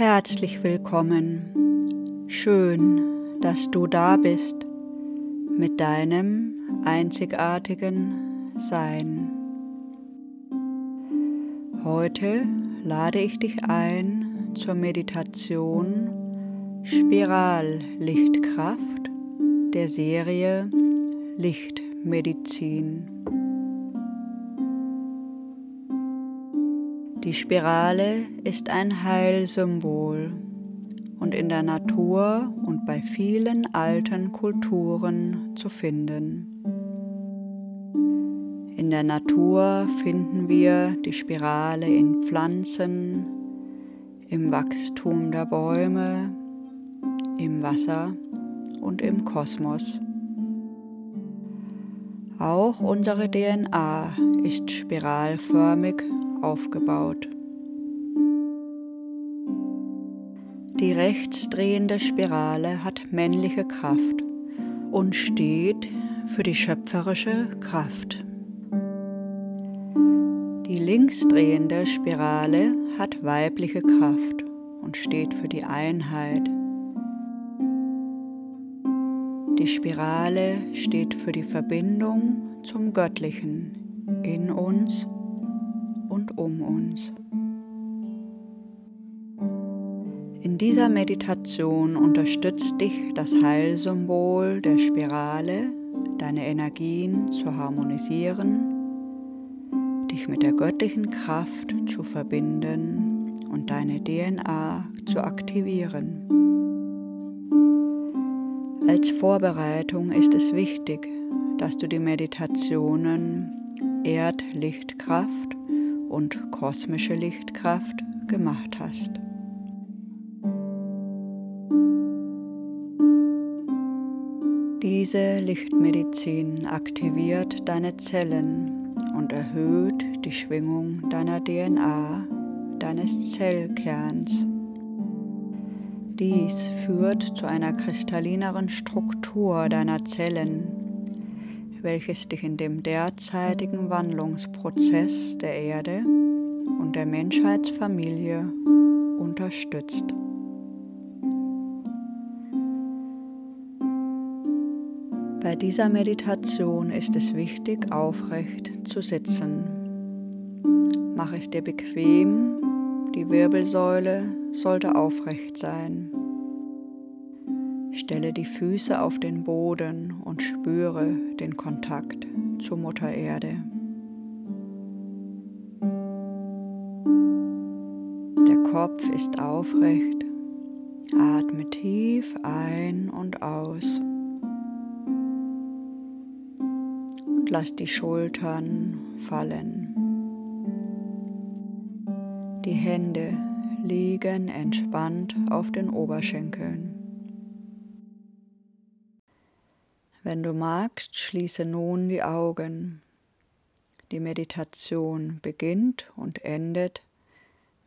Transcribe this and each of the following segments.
Herzlich willkommen. Schön, dass du da bist mit deinem einzigartigen Sein. Heute lade ich dich ein zur Meditation Spirallichtkraft der Serie Lichtmedizin. Die Spirale ist ein Heilsymbol und in der Natur und bei vielen alten Kulturen zu finden. In der Natur finden wir die Spirale in Pflanzen, im Wachstum der Bäume, im Wasser und im Kosmos. Auch unsere DNA ist spiralförmig aufgebaut. Die rechtsdrehende Spirale hat männliche Kraft und steht für die schöpferische Kraft. Die linksdrehende Spirale hat weibliche Kraft und steht für die Einheit. Die Spirale steht für die Verbindung zum Göttlichen in uns und um uns. In dieser Meditation unterstützt dich das Heilsymbol der Spirale, deine Energien zu harmonisieren, dich mit der göttlichen Kraft zu verbinden und deine DNA zu aktivieren. Als Vorbereitung ist es wichtig, dass du die Meditationen Erdlichtkraft und kosmische Lichtkraft gemacht hast. Diese Lichtmedizin aktiviert deine Zellen und erhöht die Schwingung deiner DNA, deines Zellkerns. Dies führt zu einer kristallineren Struktur deiner Zellen welches dich in dem derzeitigen Wandlungsprozess der Erde und der Menschheitsfamilie unterstützt. Bei dieser Meditation ist es wichtig, aufrecht zu sitzen. Mach es dir bequem, die Wirbelsäule sollte aufrecht sein. Stelle die Füße auf den Boden und spüre den Kontakt zu Mutter Erde. Der Kopf ist aufrecht. Atme tief ein und aus. Und lass die Schultern fallen. Die Hände liegen entspannt auf den Oberschenkeln. Wenn du magst, schließe nun die Augen. Die Meditation beginnt und endet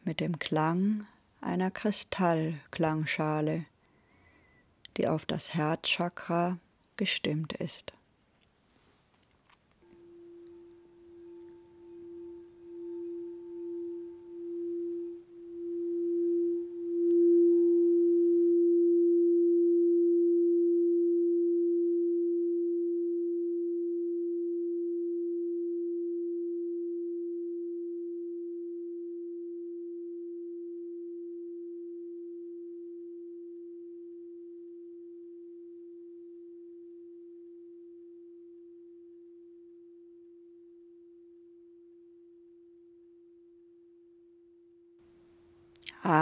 mit dem Klang einer Kristallklangschale, die auf das Herzchakra gestimmt ist.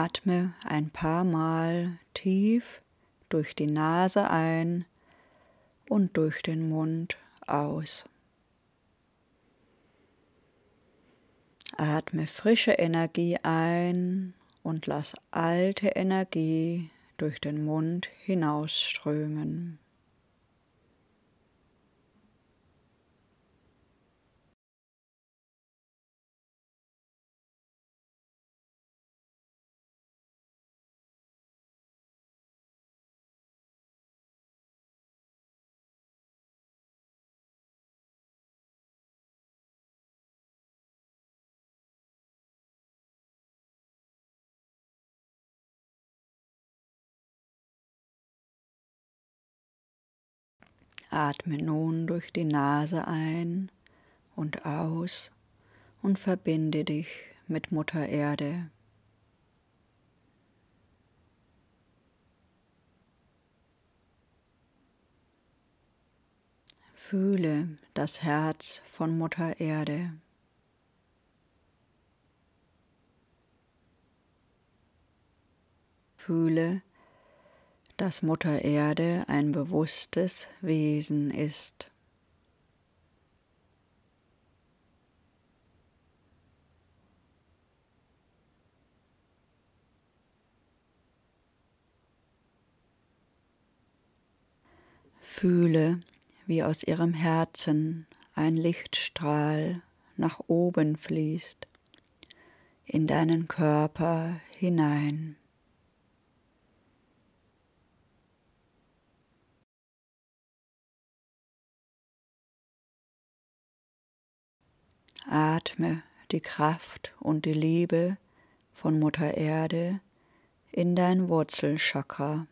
Atme ein paar Mal tief durch die Nase ein und durch den Mund aus. Atme frische Energie ein und lass alte Energie durch den Mund hinausströmen. Atme nun durch die Nase ein und aus und verbinde dich mit Mutter Erde. Fühle das Herz von Mutter Erde. Fühle, dass Mutter Erde ein bewusstes Wesen ist. Fühle, wie aus ihrem Herzen ein Lichtstrahl nach oben fließt, in deinen Körper hinein. Atme die Kraft und die Liebe von Mutter Erde in dein Wurzelchakra.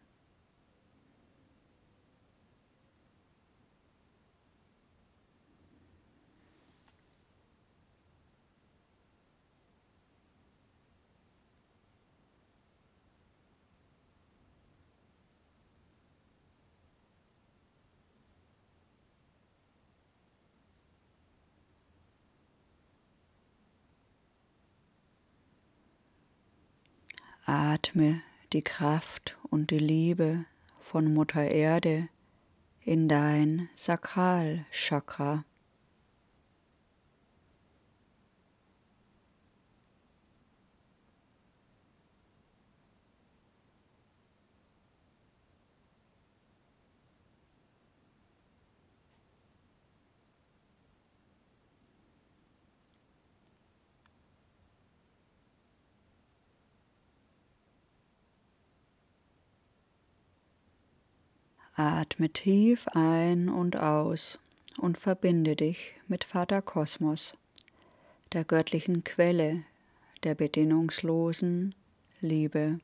Atme die Kraft und die Liebe von Mutter Erde in dein Sakralchakra. Atme tief ein und aus und verbinde dich mit Vater Kosmos, der göttlichen Quelle der bedingungslosen Liebe.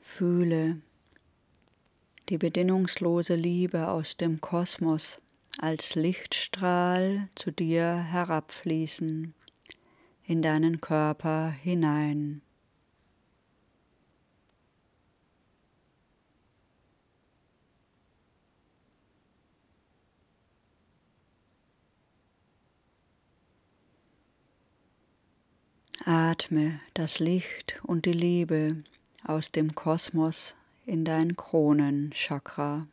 Fühle die bedingungslose Liebe aus dem Kosmos als Lichtstrahl zu dir herabfließen, in deinen Körper hinein. Atme das Licht und die Liebe aus dem Kosmos in dein Kronenchakra.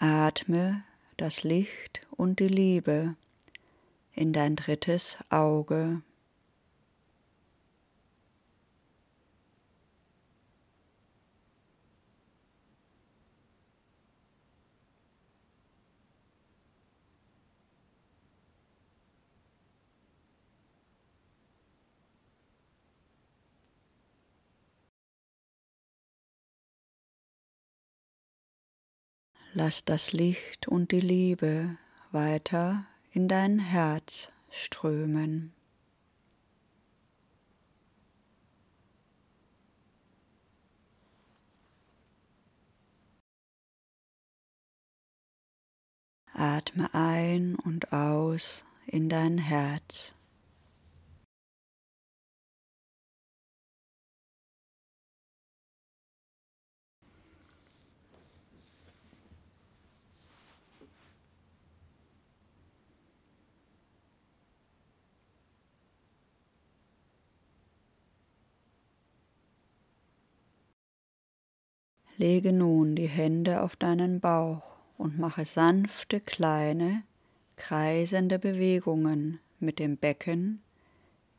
Atme das Licht und die Liebe in dein drittes Auge. Lass das Licht und die Liebe weiter in dein Herz strömen. Atme ein und aus in dein Herz. Lege nun die Hände auf deinen Bauch und mache sanfte, kleine, kreisende Bewegungen mit dem Becken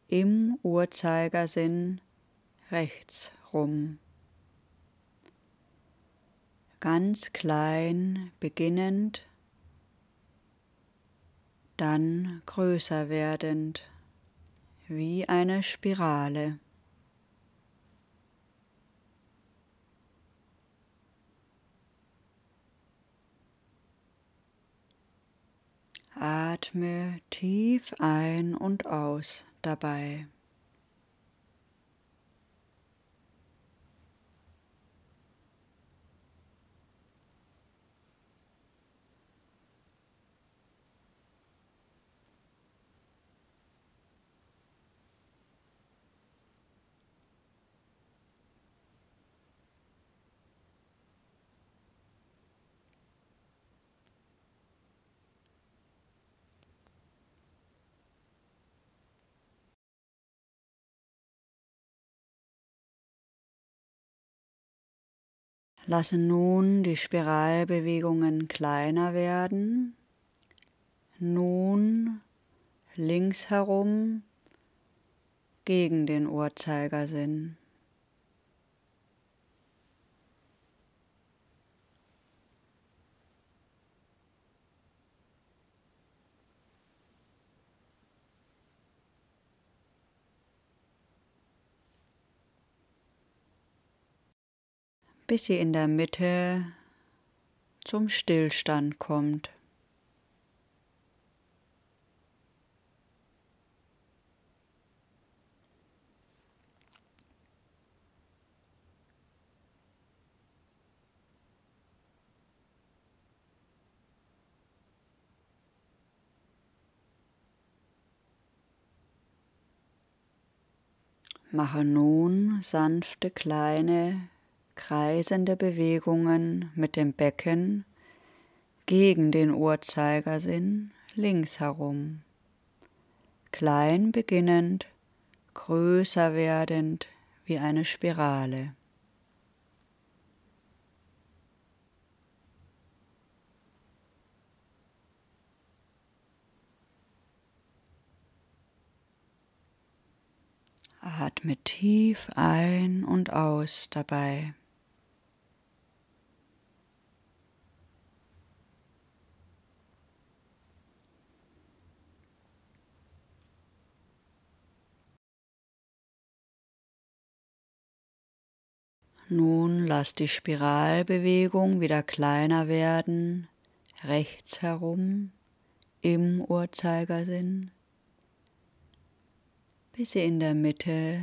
im Uhrzeigersinn rechts rum. ganz klein beginnend, dann größer werdend, wie eine Spirale. Atme tief ein und aus dabei. Lasse nun die Spiralbewegungen kleiner werden. Nun links herum gegen den Uhrzeigersinn. Bis sie in der Mitte zum Stillstand kommt. Mache nun sanfte kleine kreisende Bewegungen mit dem Becken gegen den Uhrzeigersinn links herum. Klein beginnend, größer werdend wie eine Spirale. Atme tief ein und aus dabei. Nun lass die Spiralbewegung wieder kleiner werden, rechts herum im Uhrzeigersinn, bis sie in der Mitte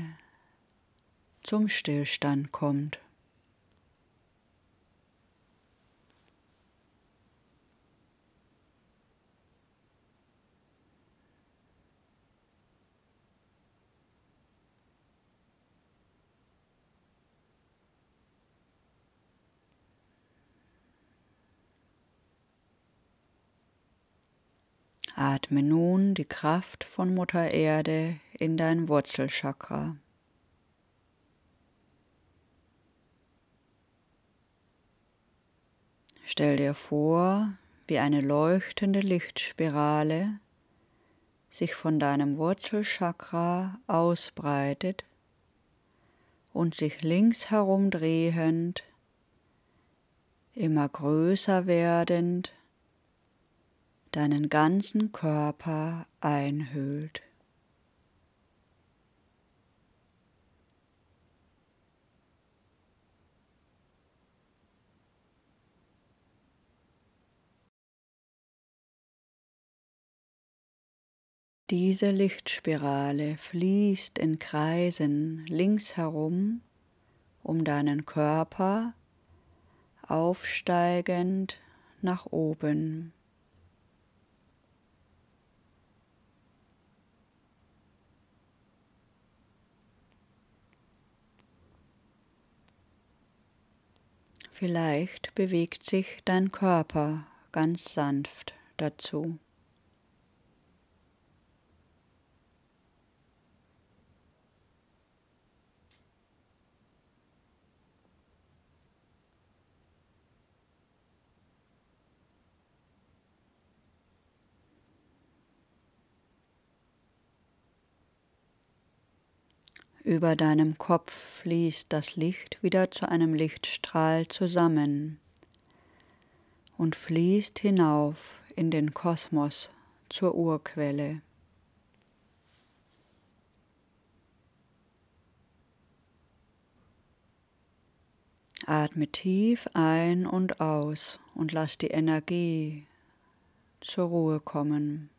zum Stillstand kommt. Atme nun die Kraft von Mutter Erde in dein Wurzelchakra. Stell dir vor, wie eine leuchtende Lichtspirale sich von deinem Wurzelchakra ausbreitet und sich links herum drehend, immer größer werdend deinen ganzen Körper einhüllt. Diese Lichtspirale fließt in Kreisen links herum um deinen Körper, aufsteigend nach oben. Vielleicht bewegt sich dein Körper ganz sanft dazu. Über deinem Kopf fließt das Licht wieder zu einem Lichtstrahl zusammen, und fließt hinauf in den Kosmos zur Urquelle. Atme tief ein und aus und lass die Energie zur Ruhe kommen.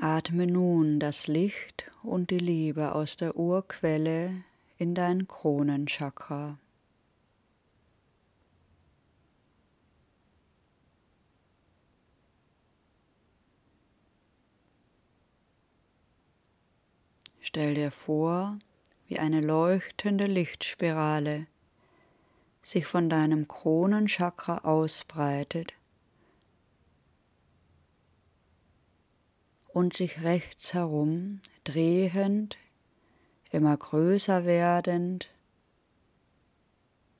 Atme nun das Licht und die Liebe aus der Urquelle in dein Kronenchakra. Stell dir vor, wie eine leuchtende Lichtspirale sich von deinem Kronenchakra ausbreitet und sich rechts herum drehend, immer größer werdend,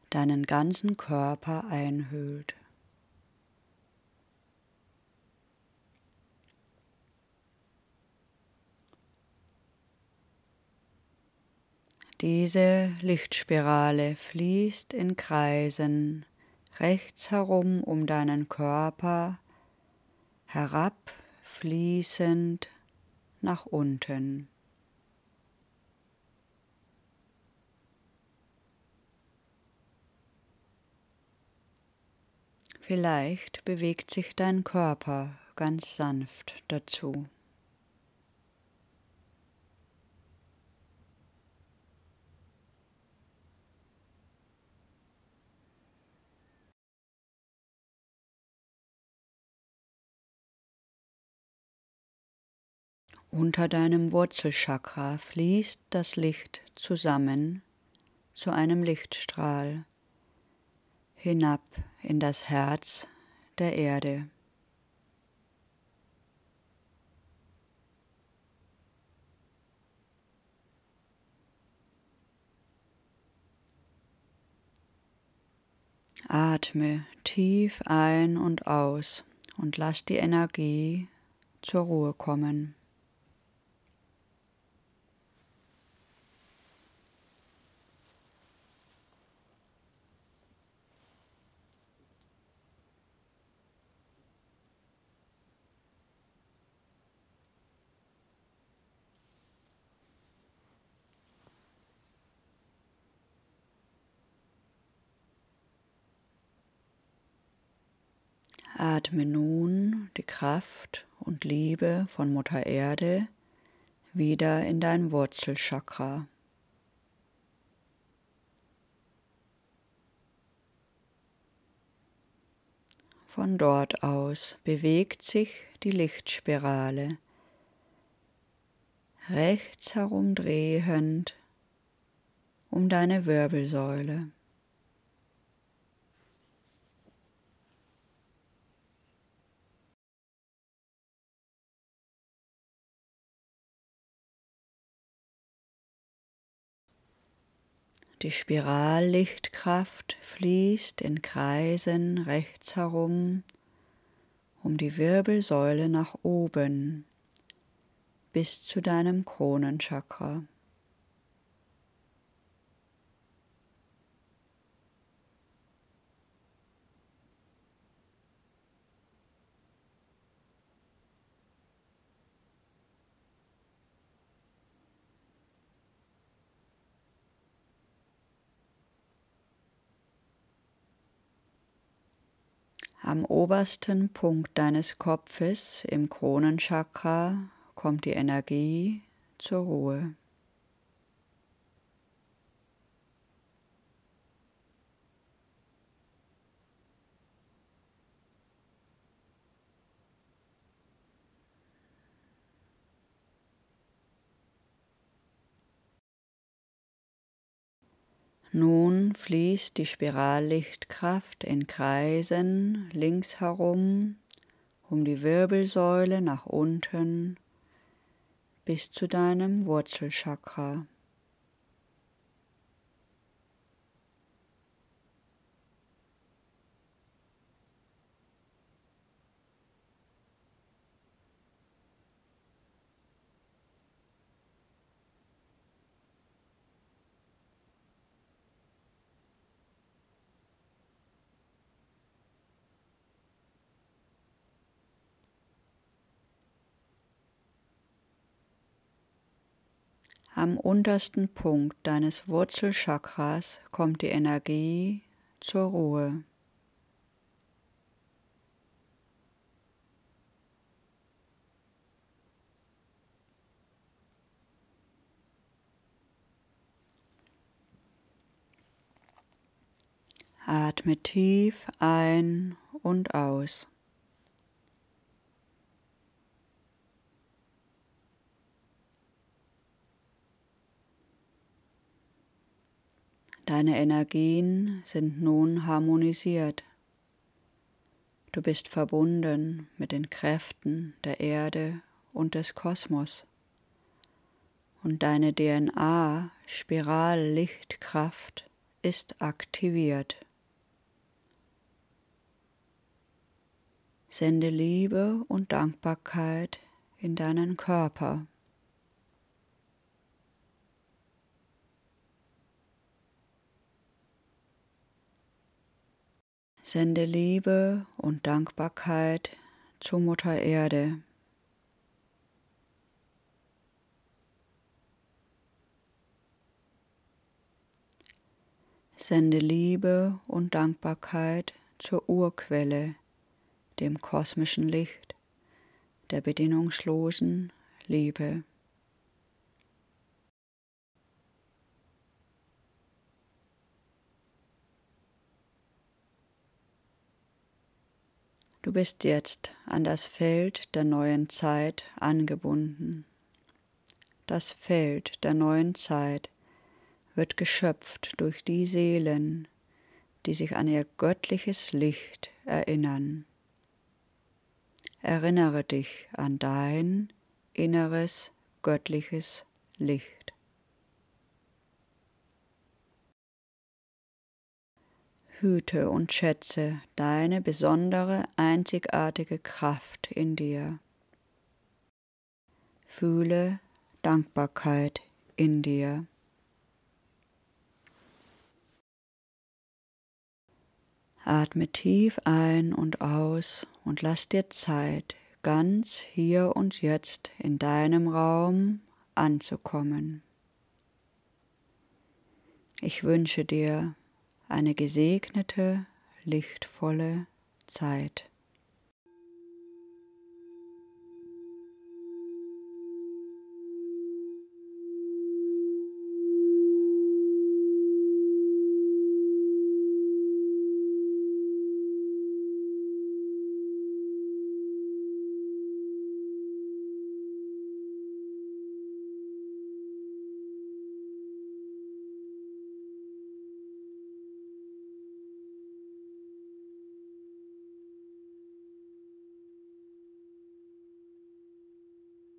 deinen ganzen Körper einhüllt. Diese Lichtspirale fließt in Kreisen rechts herum um deinen Körper herab fließend nach unten. Vielleicht bewegt sich dein Körper ganz sanft dazu. Unter deinem Wurzelchakra fließt das Licht zusammen zu einem Lichtstrahl hinab in das Herz der Erde. Atme tief ein und aus und lass die Energie zur Ruhe kommen. Atme nun die Kraft und Liebe von Mutter Erde wieder in dein Wurzelchakra. Von dort aus bewegt sich die Lichtspirale rechts herumdrehend um deine Wirbelsäule. Die Spirallichtkraft fließt in Kreisen rechts herum um die Wirbelsäule nach oben bis zu deinem Kronenchakra. Am obersten Punkt deines Kopfes im Kronenchakra kommt die Energie zur Ruhe. Nun fließt die Spirallichtkraft in Kreisen links herum um die Wirbelsäule nach unten bis zu deinem Wurzelchakra. Am untersten Punkt deines Wurzelchakras kommt die Energie zur Ruhe. Atme tief ein und aus. Deine Energien sind nun harmonisiert. Du bist verbunden mit den Kräften der Erde und des Kosmos. Und deine DNA Spirallichtkraft ist aktiviert. Sende Liebe und Dankbarkeit in deinen Körper. Sende Liebe und Dankbarkeit zu Mutter Erde. Sende Liebe und Dankbarkeit zur Urquelle, dem kosmischen Licht, der bedingungslosen Liebe. Du bist jetzt an das Feld der neuen Zeit angebunden. Das Feld der neuen Zeit wird geschöpft durch die Seelen, die sich an ihr göttliches Licht erinnern. Erinnere dich an dein inneres göttliches Licht. Hüte und schätze deine besondere, einzigartige Kraft in dir. Fühle Dankbarkeit in dir. Atme tief ein und aus und lass dir Zeit, ganz hier und jetzt in deinem Raum anzukommen. Ich wünsche dir eine gesegnete, lichtvolle Zeit.